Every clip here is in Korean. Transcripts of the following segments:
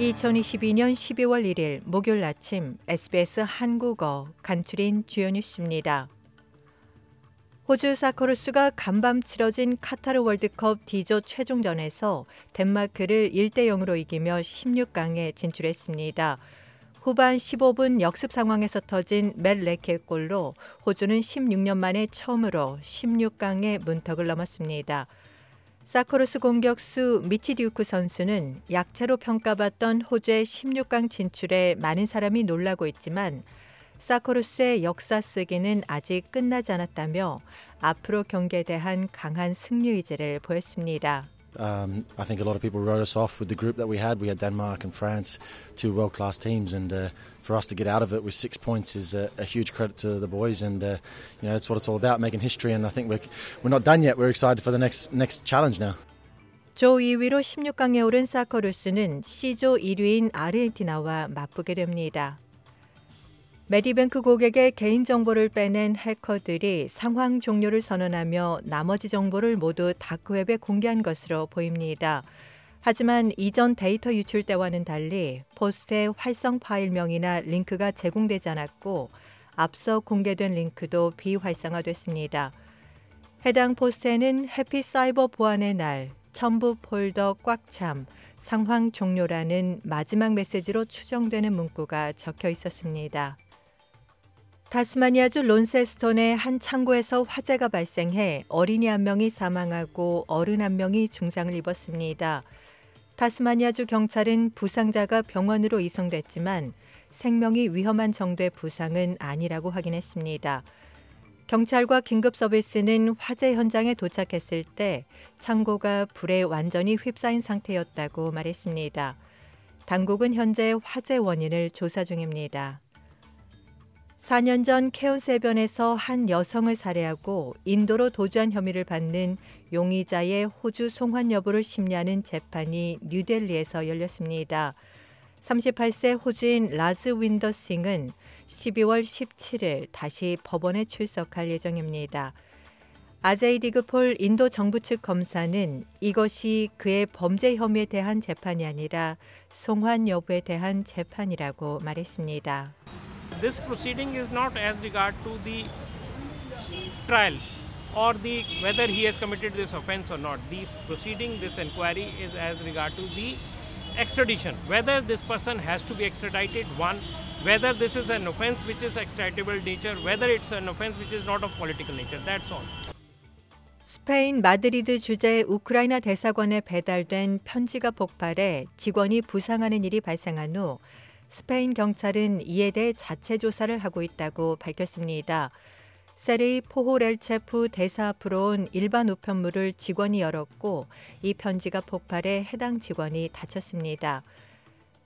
2022년 12월 1일 목요일 아침 SBS 한국어 간추린 주요 뉴스입니다. 호주 사커루스가 간밤 치러진 카타르 월드컵 D조 최종전에서 덴마크를 1대 0으로 이기며 16강에 진출했습니다. 후반 15분 역습 상황에서 터진 맷 레켈 골로 호주는 16년 만에 처음으로 16강의 문턱을 넘었습니다. 사코루스 공격수 미치 디우크 선수는 약체로 평가받던 호주의 16강 진출에 많은 사람이 놀라고 있지만 사코루스의 역사 쓰기는 아직 끝나지 않았다며 앞으로 경기에 대한 강한 승리 의지를 보였습니다. Um, I think a lot of people wrote us off with the group that we had. We had Denmark and France, two world class teams, and uh, for us to get out of it with six points is a, a huge credit to the boys. And uh, you know, that's what it's all about, making history. And I think we're we're not done yet. We're excited for the next next challenge now. 조 2위로 16강에 오른 사커루스는 C조 1위인 아르헨티나와 맞붙게 됩니다. 메디뱅크 고객의 개인정보를 빼낸 해커들이 상황 종료를 선언하며 나머지 정보를 모두 다크웹에 공개한 것으로 보입니다. 하지만 이전 데이터 유출 때와는 달리 포스트의 활성 파일명이나 링크가 제공되지 않았고 앞서 공개된 링크도 비활성화됐습니다. 해당 포스트에는 해피 사이버 보안의 날, 첨부 폴더 꽉참, 상황 종료라는 마지막 메시지로 추정되는 문구가 적혀 있었습니다. 타스마니아주 론세스톤의 한 창고에서 화재가 발생해 어린이 한 명이 사망하고 어른 한 명이 중상을 입었습니다. 타스마니아주 경찰은 부상자가 병원으로 이송됐지만 생명이 위험한 정도의 부상은 아니라고 확인했습니다. 경찰과 긴급 서비스는 화재 현장에 도착했을 때 창고가 불에 완전히 휩싸인 상태였다고 말했습니다. 당국은 현재 화재 원인을 조사 중입니다. 4년 전 케온세변에서 한 여성을 살해하고 인도로 도주한 혐의를 받는 용의자의 호주 송환 여부를 심리하는 재판이 뉴델리에서 열렸습니다. 38세 호주인 라즈 윈더 싱은 12월 17일 다시 법원에 출석할 예정입니다. 아제이 디그폴 인도 정부 측 검사는 이것이 그의 범죄 혐의에 대한 재판이 아니라 송환 여부에 대한 재판이라고 말했습니다. this proceeding is not as regard to the trial or the whether he has committed this offense or not. This proceeding, this inquiry is as regard to the extradition, whether this person has to be extradited. One, whether this is an offense which is extraditable nature, whether it's an offense which is not of political nature. That's all. 스페인 마드리드 주재 우크라이나 대사관에 배달된 편지가 폭발해 직원이 부상하는 일이 발생한 후 스페인 경찰은 이에 대해 자체 조사를 하고 있다고 밝혔습니다. 세레이 포호렐체프 대사 앞으로 온 일반 우편물을 직원이 열었고 이 편지가 폭발해 해당 직원이 다쳤습니다.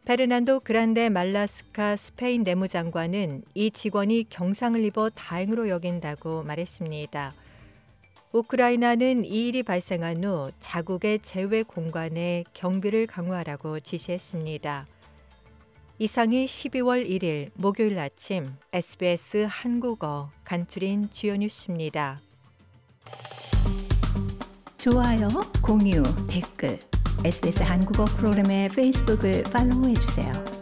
페르난도 그란데 말라스카 스페인 내무장관은 이 직원이 경상을 입어 다행으로 여긴다고 말했습니다. 우크라이나는 이 일이 발생한 후 자국의 제외 공간에 경비를 강화하라고 지시했습니다. 이상이 12월 1일 목요일 아침 SBS 한국어 간추린 주요 뉴스입니다. 좋아요, 공유, 댓글, SBS 한국어 프로그램의 페이스북을 팔로우해 주세요.